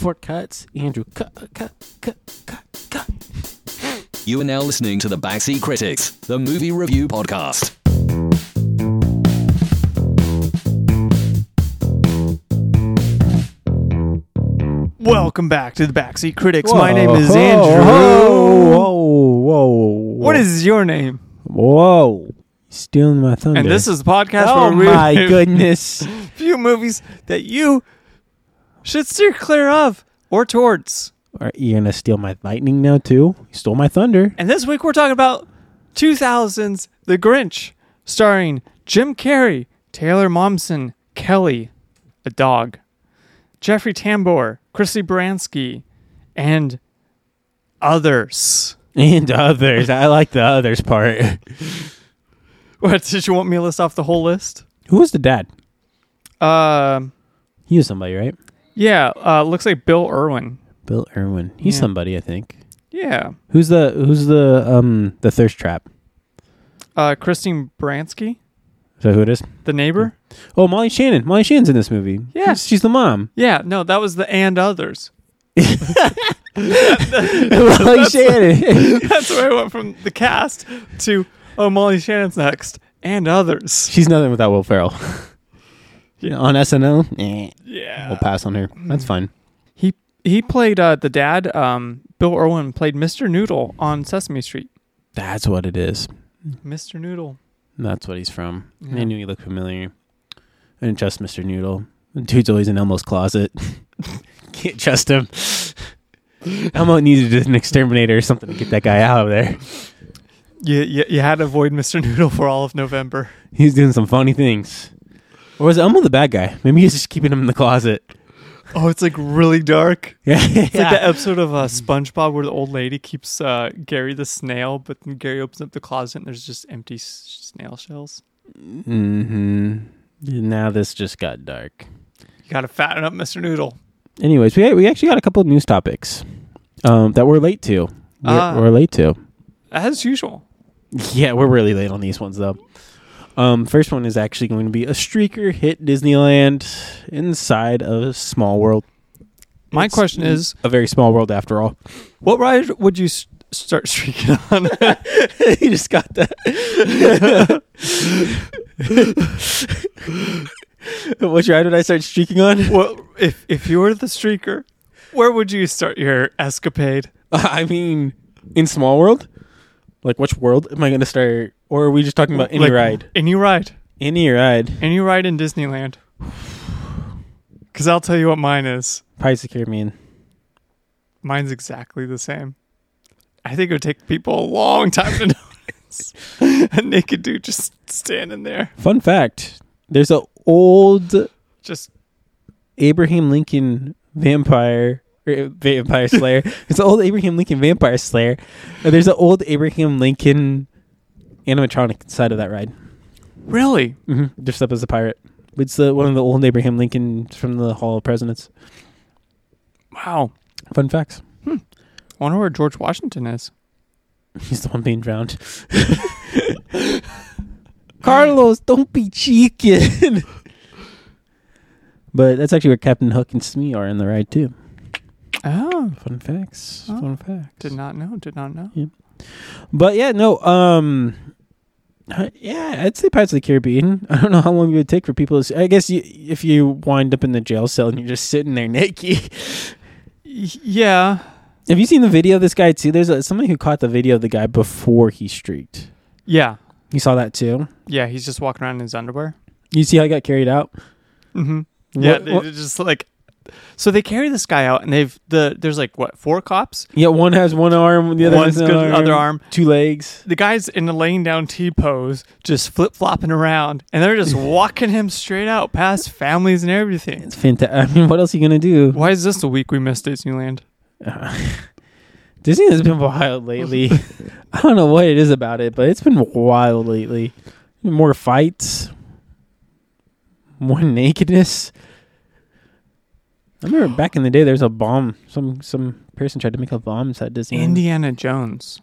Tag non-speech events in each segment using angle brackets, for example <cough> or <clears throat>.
for cuts. Andrew, cut, cut, cut, cut, cut. You are now listening to the Backseat Critics, the movie review podcast. Welcome back to the Backseat Critics. My name is Andrew. Whoa, whoa, whoa. What is your name? Whoa. Stealing my thunder. And this is the podcast Oh where we my review goodness. <laughs> few movies that you should steer clear of or towards. Are you gonna steal my lightning now too? You stole my thunder. And this week we're talking about 2000's The Grinch, starring Jim Carrey, Taylor Momsen, Kelly, a dog, Jeffrey Tambor, Chrissy Baranski, and others. And others. I like the others part. <laughs> What did you want me to list off the whole list? Who was the dad? Um, He was somebody, right? Yeah, uh, looks like Bill Irwin. Bill Irwin. He's Yeah. somebody, I think. Yeah, Who's the who's the um the thirst trap? uh, Christine Baranski, Is that who it is? the neighbor. Oh, Molly Shannon. Molly Shannon's in this movie. Yeah. She's, she's the mom. Yeah, no, that was the and others. <laughs> Molly Shannon. <laughs> That's where I went from the cast to oh Molly Shannon's next and others. she's nothing without Will Ferrell. <laughs> Yeah. On SNL, eh, Yeah, we'll pass on her. That's fine. he he played uh, the dad. Um, Bill Irwin played Mr. Noodle on Sesame Street. That's what it is. Mr. Noodle. That's what he's from. Yeah. I knew he looked familiar. And just Mr. Noodle. The Dude's always in Elmo's closet. <laughs> Can't trust him. Elmo needed an exterminator or something to get that guy out of there. You, you you had to avoid Mr. Noodle for all of November. He's doing some funny things. Or was Elmo the bad guy? Maybe he's just keeping him in the closet. Oh, it's like really dark. <laughs> Yeah. It's like that episode of uh, <laughs> SpongeBob where the old lady keeps uh, Gary the snail, but then Gary opens up the closet and there's just empty s- snail shells. Mm hmm Now this just got dark. You gotta fatten up Mr. Noodle. Anyways, we we actually got a couple of news topics um, that we're late to. We're, Ah. we're late to. As usual. <laughs> Yeah, we're really late on these ones though. Um, first one is actually going to be a streaker hit Disneyland inside of Small World. My It's question is, a very small world after all. what ride would you s- start streaking on? <laughs> you just got that. <laughs> Which ride did I start streaking on? well, if if you were the streaker, where would you start your escapade? <laughs> I mean, in Small World. Like, which world am I going to start? Or are we just talking about any Like, ride? Any ride. Any ride. Any ride in Disneyland. <sighs> Because I'll tell you what mine is. Of the Caribbean. Mine's exactly the same. I think it would take people a long time to <laughs> notice a naked dude just standing there. Fun fact: There's a old Just Abraham Lincoln vampire or vampire slayer. <laughs> It's an old Abraham Lincoln vampire slayer. There's an old Abraham Lincoln animatronic side of that ride. really. Mm-hmm. Dressed up as a pirate. It's the, one of the old Abraham Lincoln from the Hall of Presidents. Wow. Fun facts. I wonder where George Washington is. <laughs> He's the one being drowned. <laughs> Carlos, don't be cheeking. but that's actually where Captain Hook and Smee are in the ride too. Oh. Fun facts. Oh. Fun facts. Did not know. Did not know. But yeah, no. Um, yeah, I'd say Pirates of the Caribbean. <laughs> I don't know how long it would take for people. To, I guess you, if you wind up in the jail cell and you're just sitting there <laughs> naked. Yeah. Have you seen the video of this guy too? There's a, somebody who caught the video of the guy before he streaked. Yeah. You saw that too. Yeah. He's just walking around in his underwear. You see how he got carried out? Mm-hmm. Yeah. What- what- just like. So they carry this guy out, and they've the there's like what four cops. yeah. One has one arm, the other One's has good, an other arm. two legs. The guy's in a laying down T pose, just flip flopping around, and they're just <laughs> walking him straight out past families and everything. It's fantastic. I mean, what else are you gonna do? Why is this the week we missed Disneyland? <laughs> Disney has been wild lately. <laughs> I don't know what it is about it, but it's been wild lately. More fights, more nakedness. I remember back in the day, there was a bomb. Some some person tried to make a bomb inside Disney. Indiana Jones.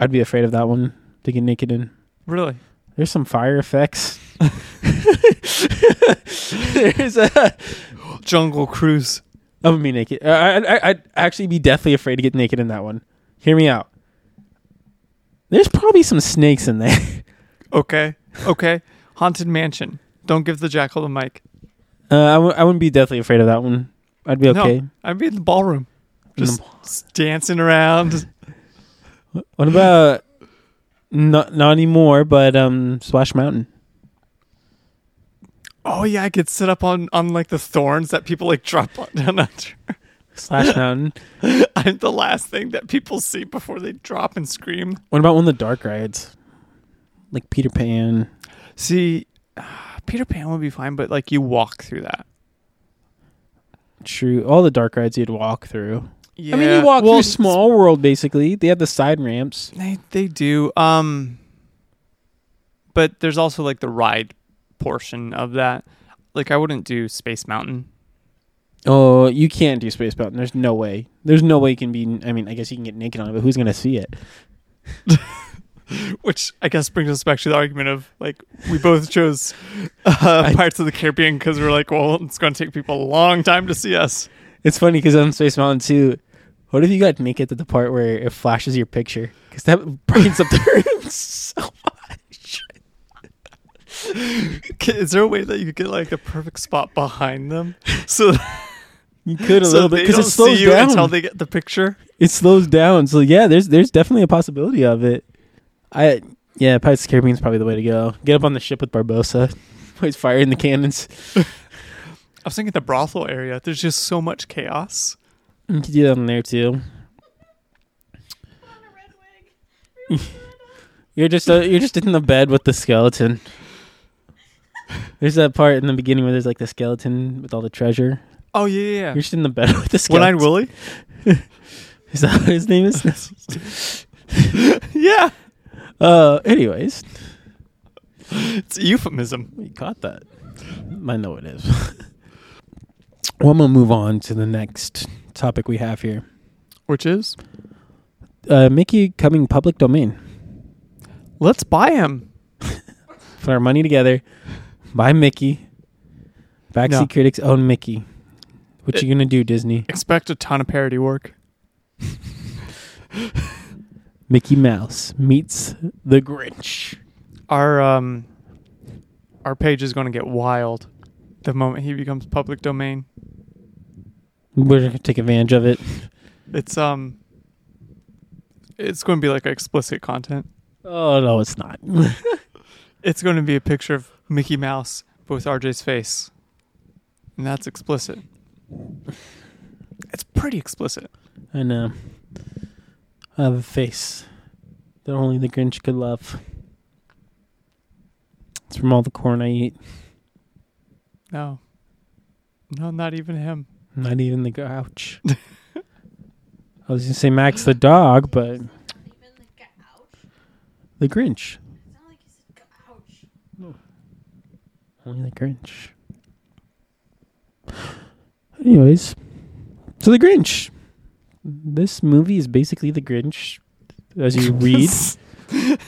I'd be afraid of that one to get naked in. Really? There's some fire effects. <laughs> There's a <gasps> Jungle Cruise. I'm gonna be naked. I, I, I'd actually be deathly afraid to get naked in that one. Hear me out. There's probably some snakes in there. Okay. Okay. Haunted Mansion. Don't give the jackal the mic. Uh, I w- I wouldn't be deathly afraid of that one. I'd be okay. No, I'd be in the ballroom. Just dancing around. <laughs> <laughs> What about not not anymore, but um, Splash Mountain? Oh yeah, I could sit up on on like the thorns that people like drop on- <laughs> down under. Splash Mountain. I'm the last thing that people see before they drop and scream. What about one of the dark rides, like Peter Pan? See, Peter Pan would be fine, but like you walk through that. True, all the dark rides you'd walk through. Yeah. I mean, you walk well, through Small World basically. They have the side ramps. They they do. Um, but there's also like the ride portion of that. Like I wouldn't do Space Mountain. Oh, you can't do Space Mountain. There's no way. There's no way you can be. I mean, I guess you can get naked on it, but who's gonna see it? <laughs> <laughs> Which I guess brings us back to the argument of like we both chose uh, <laughs> Pirates of the Caribbean because we're like, well, it's going to take people a long time to see us. It's funny because on Space Mountain too. What if you got naked at the part where it flashes your picture? Because that <laughs> brightens up the room so much. Is there a way that you could get like a perfect spot behind them so, You could a so little bit because it slows see you down. until they get the picture? it slows down. So yeah, there's there's definitely a possibility of it. I yeah, Pirates of the Caribbean is probably the way to go. Get up on the ship with Barbossa. <laughs> He's firing the cannons. <laughs> I was thinking the brothel area. There's just so much chaos. You could do that in there too. <laughs> You're just uh, you're just in the bed with the skeleton. There's that part in the beginning where there's like the skeleton with all the treasure. Oh yeah, yeah. You're just in the bed with the skeleton. One Eyed. Willie. Is that what his name is? Yeah, uh, anyways, it's a euphemism. we caught that. I know it is. <laughs> well, I'm gonna move on to the next topic we have here. Which is, Uh, Mickey coming public domain. let's buy him. <laughs> Put our money together. Buy Mickey. Backseat No. critics own Mickey. What It- you gonna do, Disney? Expect a ton of parody work. <laughs> Mickey Mouse meets the Grinch. Our um, our page is going to get wild the moment he becomes public domain. We're gonna take advantage of it. It's um, it's going to be like explicit content. Oh no, it's not. <laughs> It's going to be a picture of Mickey Mouse but with RJ's face, and that's explicit. It's pretty explicit. I know. I have a face that only the Grinch could love. It's from all the corn I eat. No, no, not even him. Not even the Grouch. <laughs> I was gonna say Max the dog, but the the Grinch. Not like you said couch. Only the Grinch. Anyways, so the Grinch. This movie is basically the Grinch, as you <laughs> read, <laughs>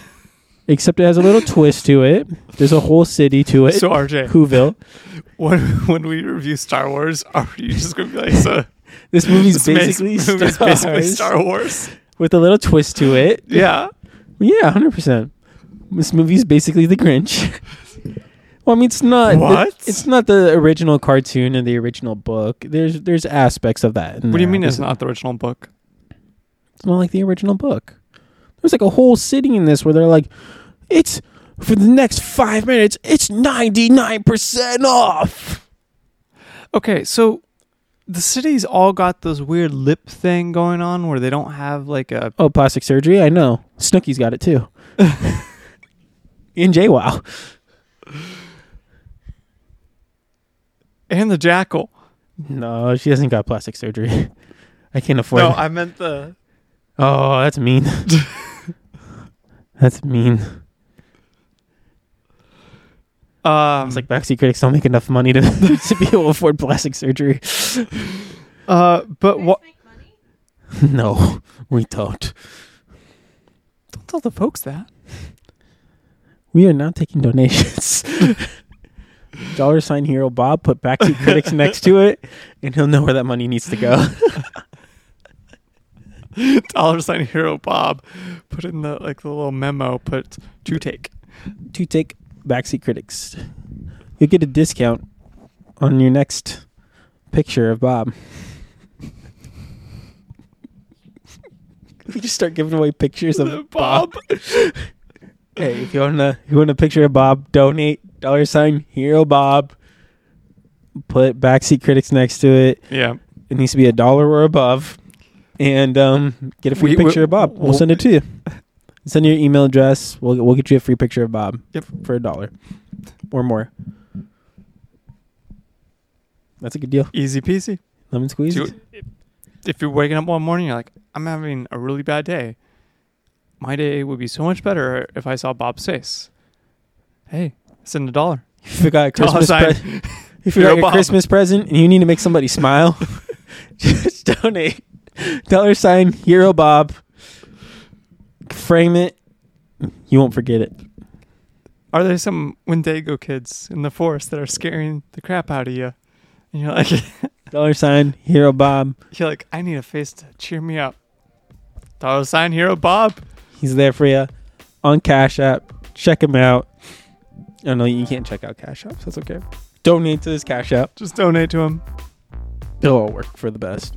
except it has a little twist to it. There's a whole city to it. So RJ, Whoville. <laughs> when when we review Star Wars, are you just going to be like, so This movie's this ma- basically movie's Star basically Star Wars? with a little twist to it. Yeah. Yeah, hundred percent. This movie's basically the Grinch. Well, I mean, it's not. What? it's not the original cartoon and the original book. There's there's aspects of that. in What do you there. mean it's not the original book? It's not like the original book. There's like a whole city in this where they're like, it's for the next five minutes, it's ninety nine percent off. Okay, so the city's all got those weird lip thing going on where they don't have like a Oh, plastic surgery? I know. Snooki's got it too. <laughs> In JWoww. And the jackal. No, she hasn't got plastic surgery. <laughs> I can't afford No, it. I meant the Oh, that's mean. <laughs> that's mean. um It's like backseat critics don't make enough money to, <laughs> to be able to afford plastic surgery. uh but what no, we don't. don't tell the folks that. We are not taking donations. Dollar sign hero Bob. Put backseat critics <laughs> next to it, and he'll know where that money needs to go. <laughs> Dollar sign hero Bob. Put in the like the little memo. Put to take. to take backseat critics. You'll get a discount on your next picture of Bob. <laughs> we just start giving away pictures of Bob. Hey, if you want a you want a picture of Bob, donate dollar sign hero Bob. Put backseat critics next to it. Yeah. It needs to be a dollar or above, and um, get a free We- we- picture of Bob. We'll we'll- send it to you. <laughs> Send your email address. We'll we'll get you a free picture of Bob. Yep. for a dollar or more. That's a good deal. Easy peasy. Lemon squeeze. So if you're waking up one morning, you're like, I'm having a really bad day. My day would be so much better if I saw Bob's face. Hey, send a dollar. <laughs> If you forgot a Dollar Christmas sign. present. You forgot <laughs> Hero your Bob. Christmas present, and you need to make somebody smile. <laughs> Just donate dollar sign hero Bob. Frame it. You won't forget it. Are there some Wendigo kids in the forest that are scaring the crap out of you? And you're like, Dollar sign hero Bob. you're like, I need a face to cheer me up. Dollar sign hero Bob. He's there for you on Cash App. Check him out. Oh no, you can't check out Cash App. So that's okay. Donate to this Cash App. Just donate to him. It'll all work for the best.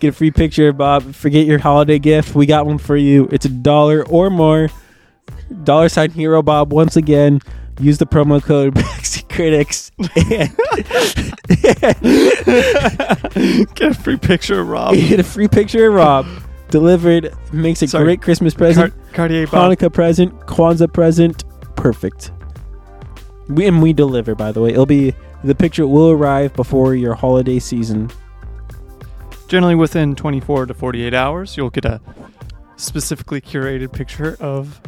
Get a free picture, of Bob. Forget your holiday gift. We got one for you. It's a dollar or more. Dollar sign hero Bob once again. Use the promo code <laughs> Backseat Critics. And <laughs> Get a free picture of Rob. you get a free picture of Rob. Delivered. Makes a Sorry. great Christmas present. Car- Cartier Bob. Hanukkah present. Kwanzaa present. Perfect. We, and we deliver, by the way. It'll be the picture will arrive before your holiday season. Generally within 24 to 48 hours, you'll get a specifically curated picture of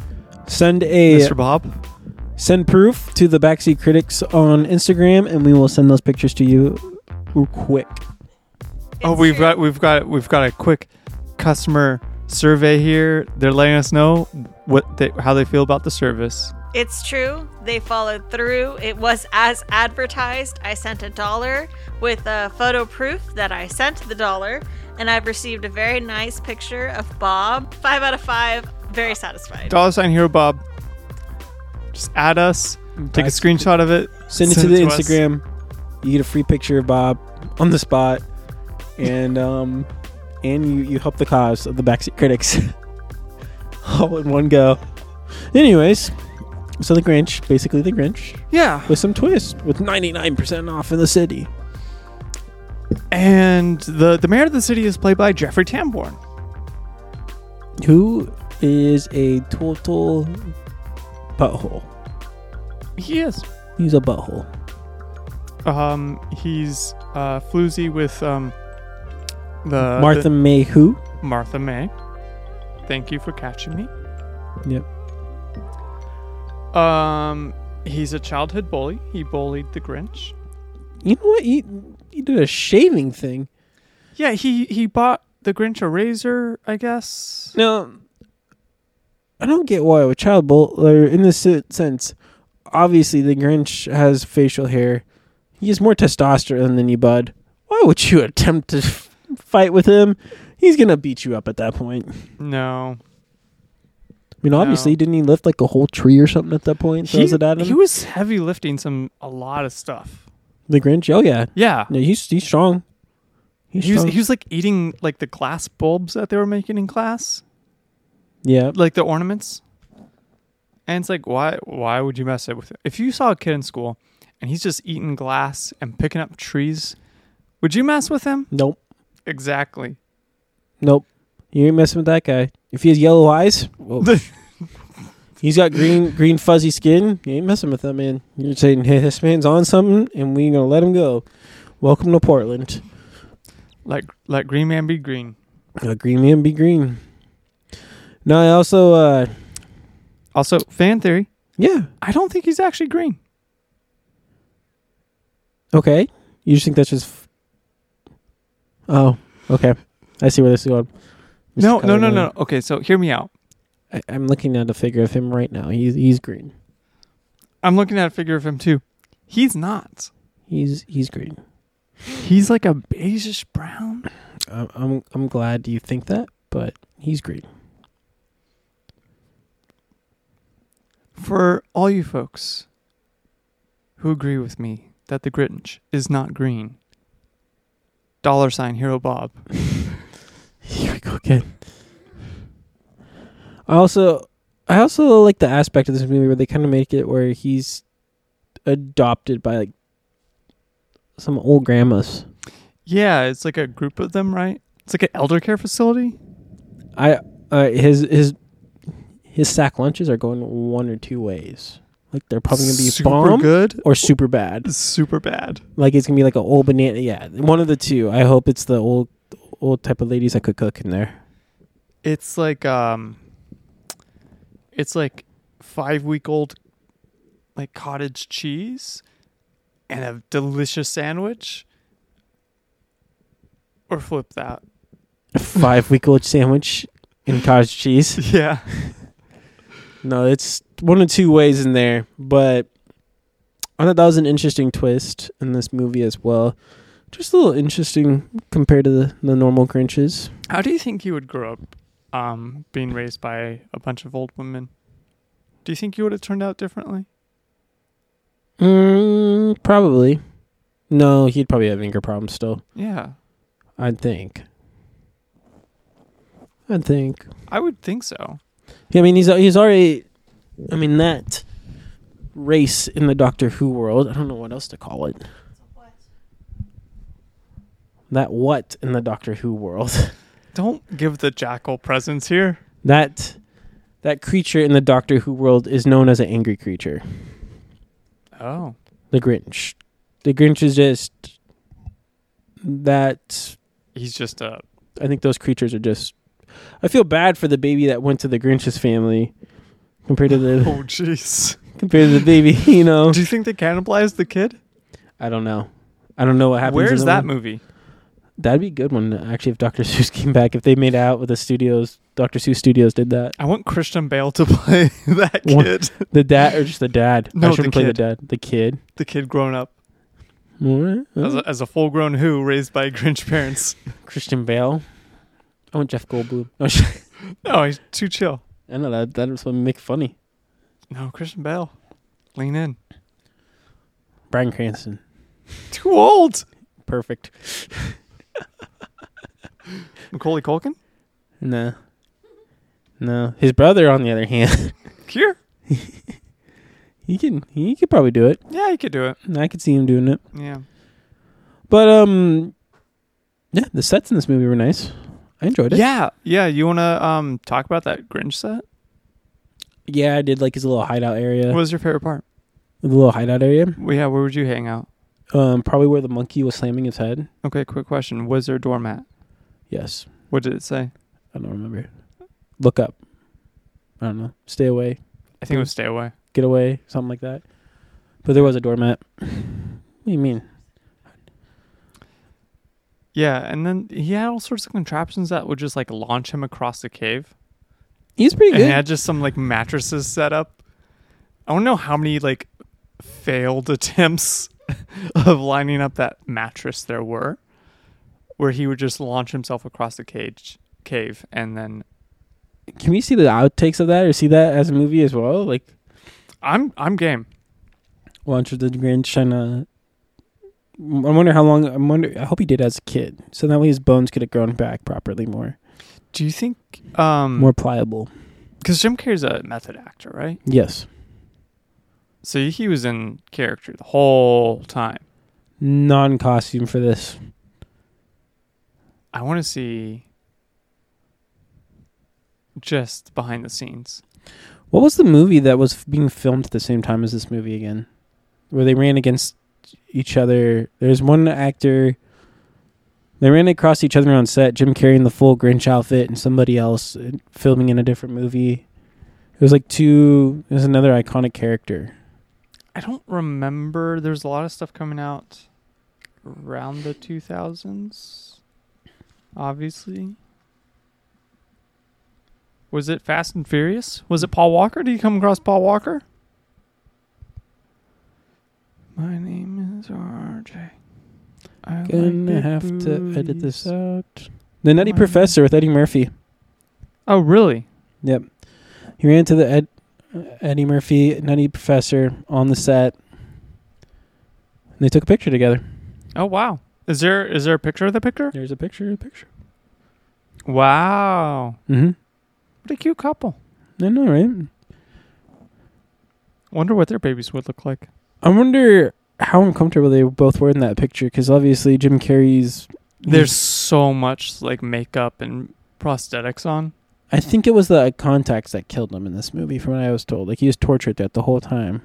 Send a Mr. Bob. Send proof to the Backseat Critics on Instagram, and we will send those pictures to you real quick. Oh, we've got we've got we've got a quick customer survey here. They're letting us know what they, how they feel about the service. It's true. They followed through. It was as advertised. I sent a dollar with a photo proof that I sent the dollar, and I've received a very nice picture of Bob. Five out of five. Very satisfied. Dollar sign hero Bob. Just add us. Take a screenshot of it. Send it to send the it to us. Instagram. You get a free picture of Bob on the spot, and um, and you you help the cause of the Backseat Critics <laughs> all in one go. Anyways, so the Grinch, basically the Grinch, Yeah. with some twist, with ninety nine percent off in the city. And the the mayor of the city is played by Jeffrey Tambor. Who is a total butthole? He is. He's a butthole. Um, he's uh floozy with um the Martha May, who? the- Martha May. Thank you for catching me. Yep. Um, he's a childhood bully. He bullied the Grinch. You know what? He he did a shaving thing. Yeah, he he bought the Grinch a razor, I guess. Now, I don't get why a child butler in this sense. Obviously, the Grinch has facial hair. He has more testosterone than you, bud. Why would you attempt to fight with him? He's gonna beat you up at that point. I mean, obviously, No. didn't he lift like a whole tree or something at that point? he, Throws it at him. he was heavy lifting some a lot of stuff. the Grinch. Oh yeah, Yeah, no, he's he's strong. He's he was strong. he was like eating like the glass bulbs that they were making in class, yeah. like the ornaments. And it's like, why why would you mess it with it? If you saw a kid in school and he's just eating glass and picking up trees, would you mess with him? Nope. Exactly. Nope. You ain't messing with that guy. If he has yellow eyes, well, <laughs> he's got green green fuzzy skin. You ain't messing with that man. You're saying, hey, this man's on something, and we ain't gonna let him go. Welcome to Portland. Like let Green Man be green. Let green man be green. No, I also, uh, Also, fan theory. yeah, I don't think he's actually green. okay. You just think that's just. F- oh, okay. I see where this is going. Mr. No, no, no, no. Okay, so hear me out. I, I'm looking at a figure of him right now. He's he's green. I'm looking at a figure of him too. He's not. He's he's green. He's like a beigeish brown. <clears throat> I'm I'm, I'm glad you think that, but he's green. For all you folks who agree with me that the Grinch is not green, dollar sign Hero Bob. <laughs> Here we go again. I also I also like the aspect of this movie where they kind of make it where he's adopted by like some old grandmas. Yeah, it's like a group of them, right? It's like an elder care facility. I uh, his his his sack lunches are going one or two ways. Like they're probably gonna be super bomb good, or super bad. super bad. Like it's gonna be like an old banana. Yeah, one of the two. I hope it's the old old type of ladies that could cook in there. It's like um, it's like five week old, like cottage cheese, and a delicious sandwich. Or flip that. A <laughs> five week old sandwich and cottage cheese. <laughs> Yeah. No, it's one of two ways in there, but I thought that was an interesting twist in this movie as well. Just a little interesting compared to the, the normal Grinches. How do you think you would grow up, um, being raised by a bunch of old women? Do you think you would have turned out differently? Mm, probably. No, he'd probably have anger problems still. Yeah, I'd think. I'd think. I would think so. Yeah, I mean, he's he's already. I mean that race in the Doctor Who world. I don't know what else to call it. That what in the Doctor Who world? <laughs> Don't give the jackal presents here. that that creature in the Doctor Who world is known as an angry creature. Oh, The Grinch. The Grinch is just that. he's just a. I think those creatures are just. I feel bad for the baby that went to the Grinch's family compared to the <laughs> Oh, <laughs> jeez. compared to the baby. You know, Do you think they cannibalized the kid? I don't know. I don't know what happens. in Where's that one. movie? That'd be a good one. Actually, if Dr. <laughs> Seuss came back, if they made out with the studios, Dr. Seuss Studios did that. I want Christian Bale to <laughs> play <laughs> that One- kid. The dad or just the dad? No, I shouldn't play the dad. The kid. The kid grown up as a, as a full grown Who raised by Grinch parents. Christian Bale. I want Jeff Goldblum. No, No, he's too chill. I know that. That was what make funny. No, Christian Bale. Lean in. Bryan Cranston. Too old. Perfect. Macaulay Culkin? No. No. His brother, on the other hand, <laughs> Here? <laughs> he can he could probably do it. Yeah, you could do it. I could see him doing it. Yeah. But um, yeah, the sets in this movie were nice. I enjoyed it. Yeah. Yeah. You want to um talk about that Grinch set? Yeah, I did like his little hideout area. What was your favorite part? the little hideout area. Well, yeah, where would you hang out? Um, probably where the monkey was slamming his head. Okay, quick question. Was there a doormat? Yes, What did it say? I don't remember. Look up. I don't know. Stay away. I think it was stay away. Get away. Something like that. But there was a doormat. what do you mean? Yeah, and then he had all sorts of contraptions that would just like launch him across the cave. He's pretty good. And he had just some like mattresses set up. I don't know how many like failed attempts <laughs> of lining up that mattress there were, where he would just launch himself across the cage cave and then Can we see the outtakes of that or see that as a movie as well? Like I'm I'm game. Launch of the Grinch trying to. I wonder how long. I wonder. I hope he did as a kid, so that way his bones could have grown back properly, more Do you think um more pliable. because Jim Carrey's a method actor, right? Yes, So he was in character the whole time. non costume for this. I want to see just behind the scenes. What was the movie that was being filmed at the same time as this movie again? Where they ran against each other. There's one actor. They ran across each other on set. Jim Carrey in the full Grinch outfit, and somebody else uh, filming in a different movie. It was like two. It was another iconic character. I don't remember. There's a lot of stuff coming out around the 2000s. Obviously. Was it Fast and Furious? Was it Paul Walker? Did you come across Paul Walker? My name is RJ. I like Gonna have to edit this out. The Nutty Why? Professor with Eddie Murphy. Oh, really? Yep. He ran into the Ed, Eddie Murphy Nutty Professor on the set. And they took a picture together. Oh, wow. Is there is there a picture of the picture? There's a picture. Of the picture. Wow. Mm-hmm. What a cute couple. I know, right? Wonder what their babies would look like. I wonder how uncomfortable they both were in that picture because obviously Jim Carrey's. There's so much like makeup and prosthetics on. I think it was the contacts that killed him in this movie, from what I was told. Like he was tortured that the whole time.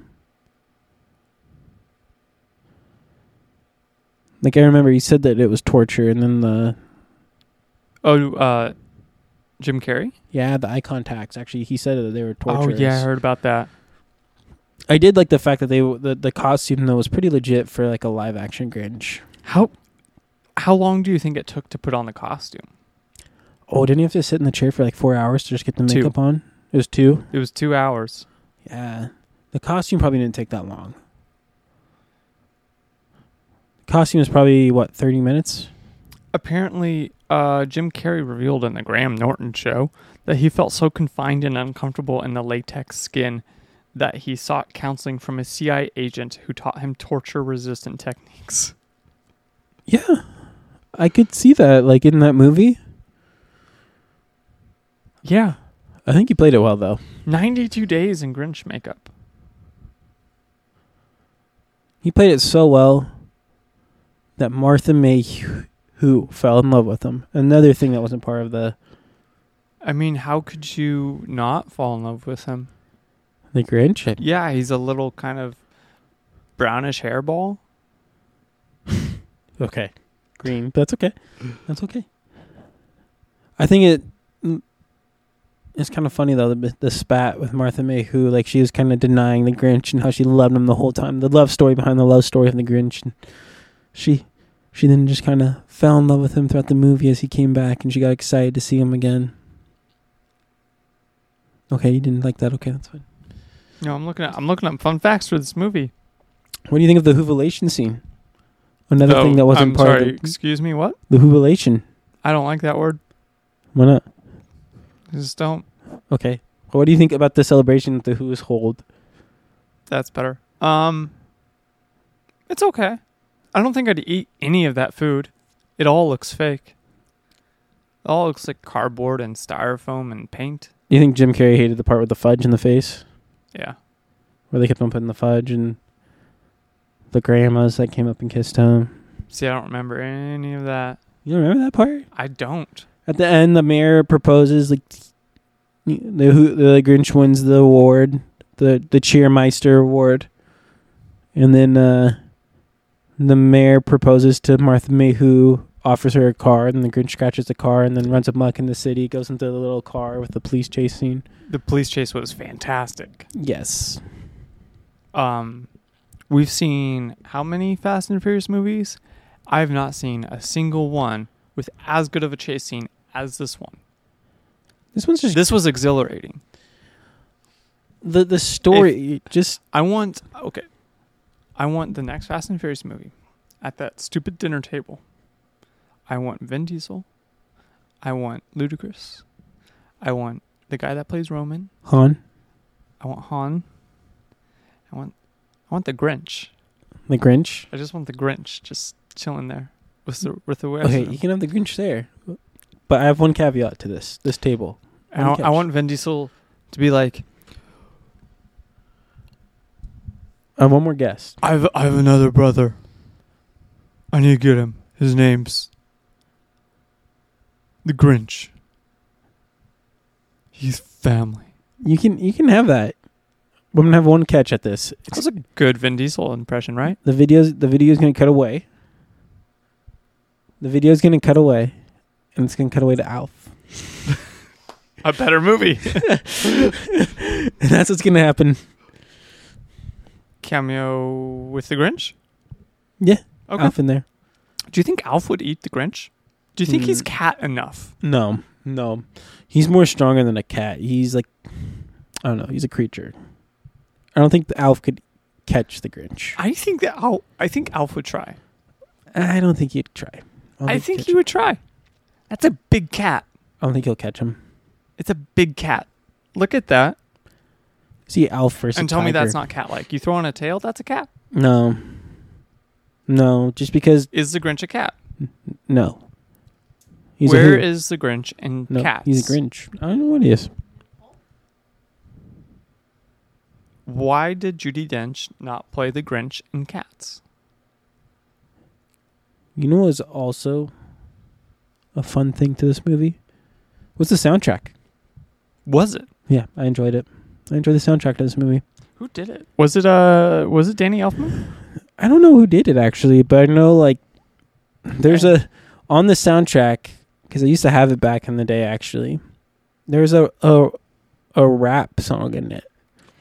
Like I remember, he said that it was torture, and then the Oh, uh, Jim Carrey. yeah, the eye contacts. Actually, he said that they were torture. Oh yeah, I heard about that. I did like the fact that they the the costume though was pretty legit for like a live action Grinch. How how long do you think it took to put on the costume? Oh, didn't you have to sit in the chair for like four hours to just get the Two. makeup on? It was two. It was two hours. Yeah, the costume probably didn't take that long. costume was probably what thirty minutes. Apparently, uh, Jim Carrey revealed in the Graham Norton show that he felt so confined and uncomfortable in the latex skin that he sought counseling from a CIA agent who taught him torture resistant techniques. Yeah, I could see that like in that movie. Yeah. I think he played it well though. 92 days in Grinch makeup. He played it so well that Martha May, who- fell in love with him. Another thing that wasn't part of the I mean, how could you not fall in love with him? the Grinch. Yeah, he's a little kind of brownish hairball. <laughs> Okay, green. That's okay. That's okay. I think it. It's kind of funny though the the spat with Martha May, who like she was kind of denying the Grinch and how she loved him the whole time. The love story behind the love story of the Grinch, and she she then just kind of fell in love with him throughout the movie as he came back, and she got excited to see him again. Okay, you didn't like that. Okay, that's fine. No, I'm looking at I'm looking up fun facts for this movie. What do you think of the Whobilation scene? Another Oh, thing that oh, wasn't I'm part sorry, of the, excuse me, what? the Whobilation. I don't like that word. Why not? Just don't. Okay. What do you think about the celebration that the Who's hold? That's better. Um It's okay. I don't think I'd eat any of that food. It all looks fake. It all looks like cardboard and styrofoam and paint. Do you think Jim Carrey hated the part with the fudge in the face? Yeah. Where they kept on putting the fudge and the grandmas that came up and kissed him? See, I don't remember any of that. You don't remember that part? I don't. At the end, the mayor proposes, like, the, who, the Grinch wins the award, the, the Cheermeister award. And then uh, the mayor proposes to Martha May, who offers her a car, and the Grinch scratches the car and then runs amok in the city, goes into the little car with the police chase scene. The police chase was fantastic. Yes. Um, we've seen how many Fast and Furious movies? I've not seen a single one with as good of a chase scene as this one. This one's just This was exhilarating. the the story. just I want okay. I want the next Fast and Furious movie at that stupid dinner table. I want Vin Diesel. I want Ludacris. I want the guy that plays Roman. Han, I want Han. I want I want the Grinch. the Grinch. I just want the Grinch just chilling there with the with the Okay, you can have the Grinch there, but I have one caveat to this this table. I, wa- I want Vin Diesel to be like, I have one more guest. I've I have another brother. I need to get him. His name's the Grinch. He's family. You can you can have that. I'm gonna have one catch at this. That's a good Vin Diesel impression, right? The videos the video's gonna cut away. The video's gonna cut away, and it's gonna cut away to Alf, <laughs> A better movie. <laughs> and that's what's gonna happen. Cameo with the Grinch. Yeah, Okay. Alf in there. Do you think Alf would eat the Grinch? Do you think he's Mm. cat enough? No, no, he's more stronger than a cat. He's like, I don't know. He's a creature. I don't think the Alf could catch the Grinch. I think that Alf. I think Alf would try. I don't think he'd try. I think he'd he would try. That's a big cat. I don't think he'll catch him. It's a big cat. Look at that. See Alf versus and tell me that's not cat like. You throw on a tail, that's a cat. No. No, just because Is the Grinch a cat? no. He's Where is the Grinch in no, cats? he's a Grinch. I don't know what he is. Why did Judi Dench not play the Grinch in Cats? You know what's also a fun thing to this movie? Was the soundtrack. Was it? Yeah, I enjoyed it. I enjoyed the soundtrack to this movie. Who did it? Was it uh was it Danny Elfman? I don't know who did it actually, but I know like there's a on the soundtrack because I used to have it back in the day. Actually, there's a a a rap song in it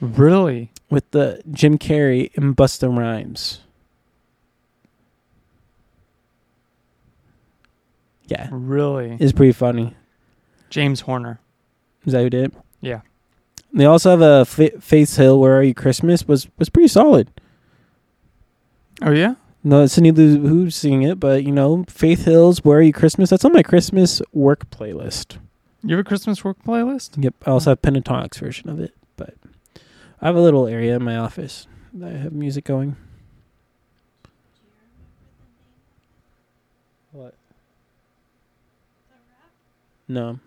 Really? with the Jim Carrey and Busta Rhymes. Yeah, Really? it's pretty funny. James Horner. Is that who did it? Yeah. They also have a Faith Hill, "Where Are You Christmas" was was pretty solid. Oh yeah? No, it's Cindy Lou who's singing it, but you know, Faith Hill's "Where Are You Christmas." That's on my Christmas work playlist. You have a Christmas work playlist? Yep, I also have Pentatonix version of it, but I have a little area in my office that I have music going. What? No,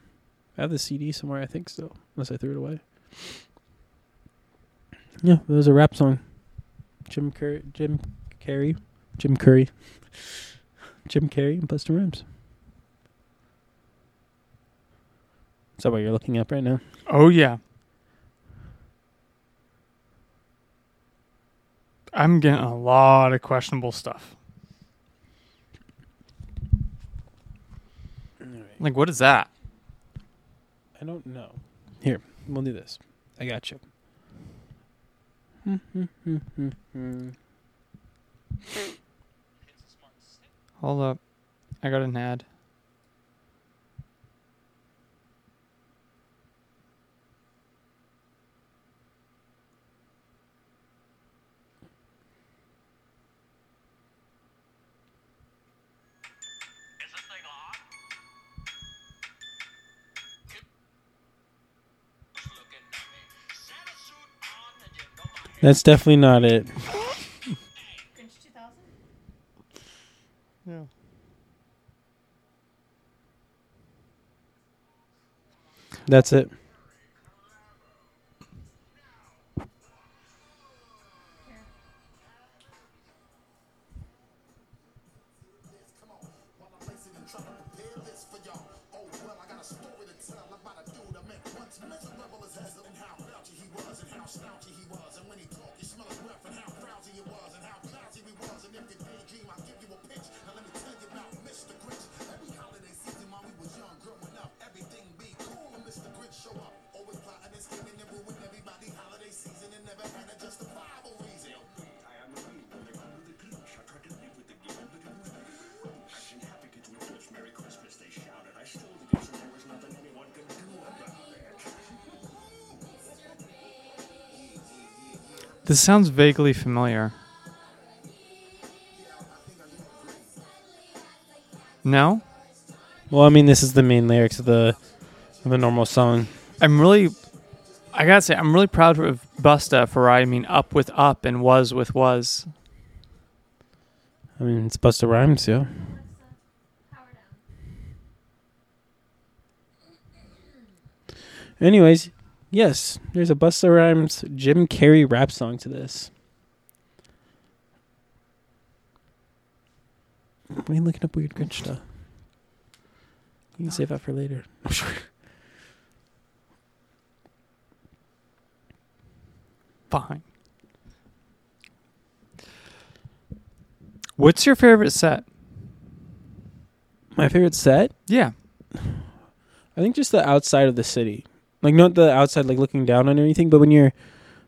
I have the CD somewhere. I think so, unless I threw it away. Yeah, it was a rap song. Jim Curry, Jim Carrey, Jim Curry, Jim Carrey, and Busta Rhymes. Is that what you're looking up right now? Oh yeah. I'm getting a lot of questionable stuff. Like what is that? I don't know. Here, we'll do this. I got you. <laughs> Hold up. I got an ad. That's definitely not it. Yeah. That's it. This sounds vaguely familiar. No? Well, I mean, this is the main lyrics of the of the normal song. I'm really I gotta say, I'm really proud of Busta for rhyming up with up and was with was. I mean, it's Busta Rhymes, yeah. Anyways, yes, there's a Busta Rhymes Jim Carrey rap song to this. Why are you looking up weird Grinch stuff? You can save that for later. <laughs> I'm sure. Fine. What's your favorite set? My favorite set? Yeah. I think just the outside of the city. Like not the outside like looking down on anything, but when you're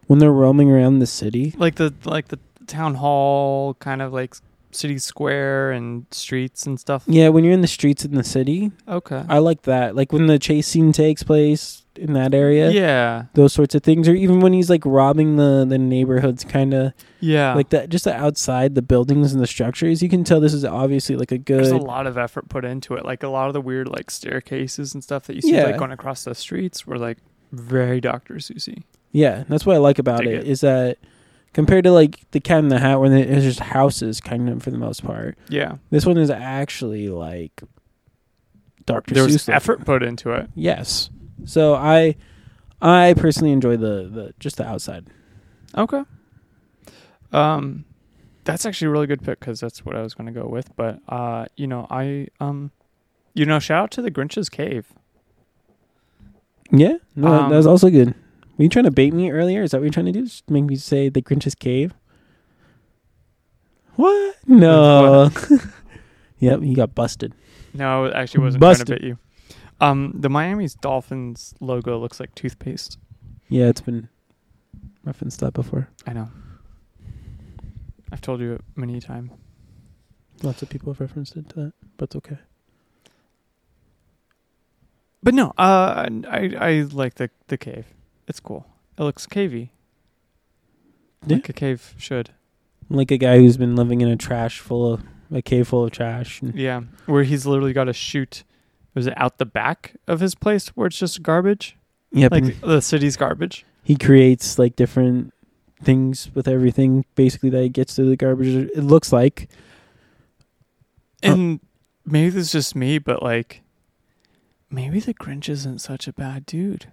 when they're roaming around the city. Like the like the town hall kind of like city square and streets and stuff. Yeah, when you're in the streets in the city, Okay. I like that. Like when the chase scene takes place in that area. yeah. Those sorts of things, or even when he's like robbing the the neighborhoods, kind of Yeah. like that. Just the outside, the buildings and the structures, you can tell this is obviously like a good There's a lot of effort put into it. Like a lot of the weird like staircases and stuff that you see Yeah. like going across the streets were like very Doctor Susie. Yeah, that's what I like about it it. is that compared to like the Cat in the Hat, where there's just houses, kind of for the most part. Yeah. This one is actually like Doctor There was Seuss. effort put into it. Yes. So I, I personally enjoy the the just the outside. Okay. Um, that's actually a really good pick because that's what I was going to go with. But uh, you know, I um, you know, shout out to the Grinch's Cave. Yeah, no, that- that was Um, also good. Were you trying to bait me earlier? Is that what you're trying to do? Just make me say the Grinch's cave? What? No. <laughs> <laughs> yep, you got busted. No, it actually wasn't trying to Busted. bit you. Um, the Miami's Dolphins logo looks like toothpaste. Yeah, it's been referenced that before. I know. I've told you it many a time. Lots of people have referenced it to that, but it's okay. But no, uh, I I like the the cave. It's cool. It looks cavey. Yeah. Like a cave should. Like a guy who's been living in a trash full of a cave full of trash. Yeah, where he's literally got to shoot. Was it out the back of his place where it's just garbage, yep, like the city's garbage? he creates like different things with everything basically that he gets to the garbage. It looks like Oh. And maybe this is just me, but like, maybe the Grinch isn't such a bad dude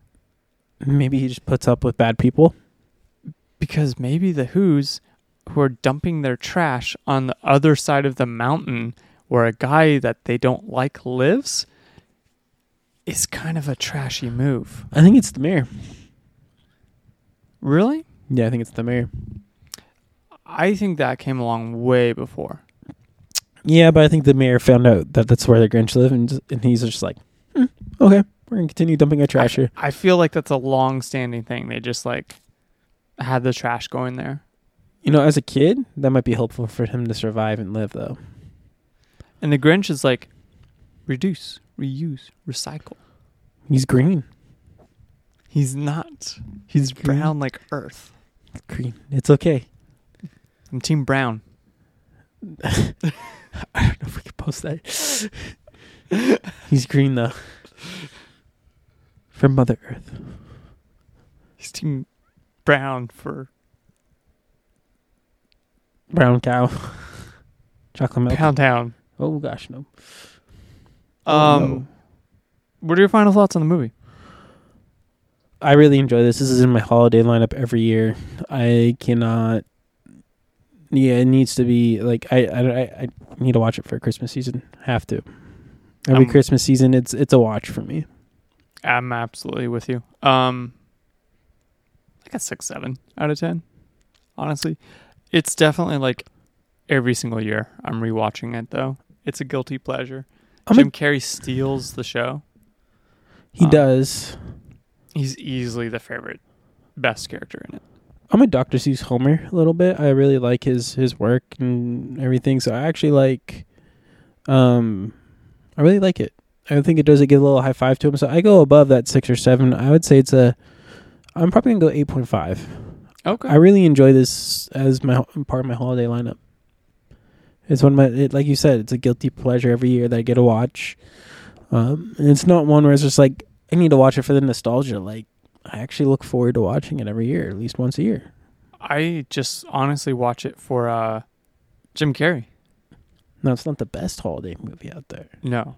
maybe he just puts up with bad people. because maybe the Who's who are dumping their trash on the other side of the mountain where a guy that they don't like lives is kind of a trashy move. I think it's the mayor. Really? Yeah, I think it's the mayor. I think that came along way before. Yeah, but I think the mayor found out that that's where the Grinch live, and, and he's just like, "Hmm, okay, we're gonna continue dumping our trash here. I feel like that's a long standing thing. They just like had the trash going there. You know, as a kid, that might be helpful for him to survive and live, though. And the Grinch is like reduce, reuse, recycle. He's green. He's not. He's green. brown like earth. Green. It's okay. I'm Team Brown. <laughs> <laughs> I don't know if we can post that. <laughs> he's green though. From Mother Earth. He's Team Brown for Brown cow. <laughs> Chocolate milk. Pound Town. Oh gosh, no. Um, no. what are your final thoughts on the movie? I really enjoy this. This is in my holiday lineup every year. I cannot. Yeah, it needs to be like I I I, I need to watch it for Christmas season. Have to. Every Um, Christmas season, it's it's a watch for me. I'm absolutely with you. Um, I got six, seven out of ten. Honestly, it's definitely like every single year I'm rewatching it though. It's a guilty pleasure. I'm a- Jim Carrey steals the show. He um, does. He's easily the favorite, best character in it. I'm a Dr. Seuss Homer a little bit. I really like his his work and everything. So I actually like, um, I really like it. I think it does. It give a little high five to him. So I go above that six or seven. I would say it's a. I'm probably gonna go eight point five. Okay. I really enjoy this as my part of my holiday lineup. It's one of my, it, like you said, it's a guilty pleasure every year that I get to watch. Um, and it's not one where it's just like I need to watch it for the nostalgia. Like I actually look forward to watching it every year, at least once a year. I just honestly watch it for uh, Jim Carrey. No, it's not the best holiday movie out there. No,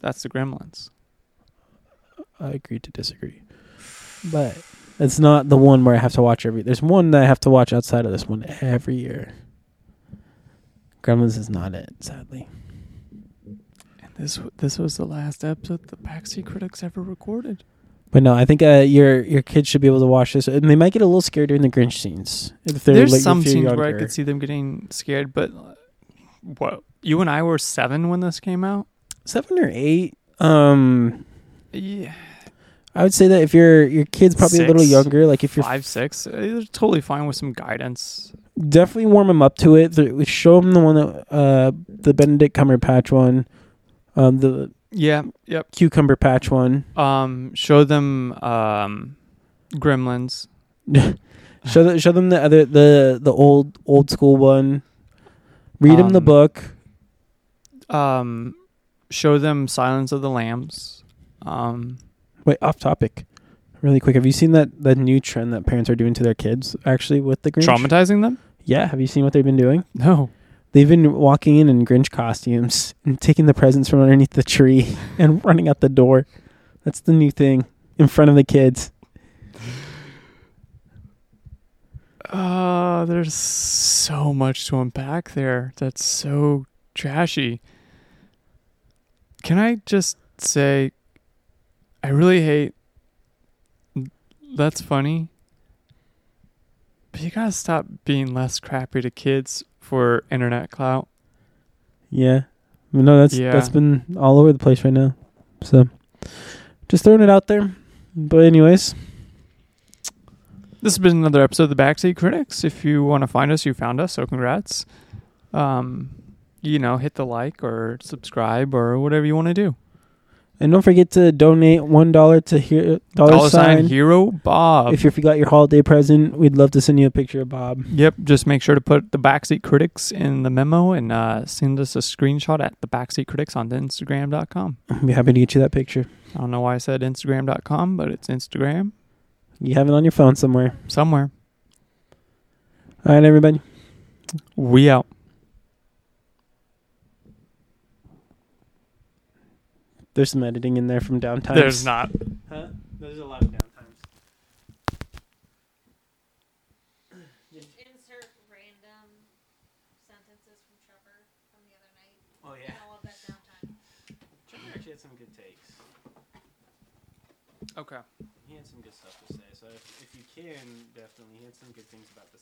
that's the Gremlins. I agree to disagree, but it's not the one where I have to watch every. There's one that I have to watch outside of this one every year. Gremlins is not it, sadly. And this this was the last episode the Backseat Critics ever recorded. But no, I think uh, your your kids should be able to watch this, and they might get a little scared during the Grinch scenes. If they're There's like, some if you're scenes where I could see them getting scared, but uh, what you and I were seven when this came out. Seven or eight. Um, Yeah, I would say that if your your kid's probably a little younger, like if you're five, six, uh, they're totally fine with some guidance. definitely warm them up to it. The- Show them the one that uh, the Benedict Cumberbatch one, um, the Yeah. Yep. cucumber patch one. Um, show them um, Gremlins. <laughs> show the, show them the other the the old old school one. Read them the Um, book. Um, show them Silence of the Lambs. Um, Wait, off topic, really quick. Have you seen that that new trend that parents are doing to their kids? Actually, with the Grinch. traumatizing them? Yeah. Have you seen what they've been doing? No. They've been walking in in Grinch costumes <laughs> and taking the presents from underneath the tree <laughs> and running out the door. That's the new thing in front of the kids. Uh, there's so much to unpack there. That's so trashy. Can I just say, I really hate. That's funny. But you gotta stop being less crappy to kids for internet clout. Yeah. No, that's Yeah. that's been all over the place right now. So just throwing it out there. But anyways, This has been another episode of the Backseat Critics. If you want to find us, you found us, so congrats. Um, you know, hit the like or subscribe or whatever you want to do. and don't forget to donate one dollar to here dollar, Dollar sign sign. Hero Bob. If you forgot your holiday present, we'd love to send you a picture of Bob. Yep, just make sure to put the Backseat Critics in the memo and uh, send us a screenshot at the Backseat Critics on Instagram.com. I'd be happy to get you that picture. I don't know why I said Instagram.com, but it's Instagram You have it on your phone somewhere. somewhere. All right, everybody. We out. There's some editing in there from downtime. There's not. Huh? There's a lot of downtimes. Just Insert random sentences from Trevor from the other night. Oh yeah. All of that downtime. Trevor actually had some good takes. Okay. He had some good stuff to say. So if, if you can, definitely, he had some good things about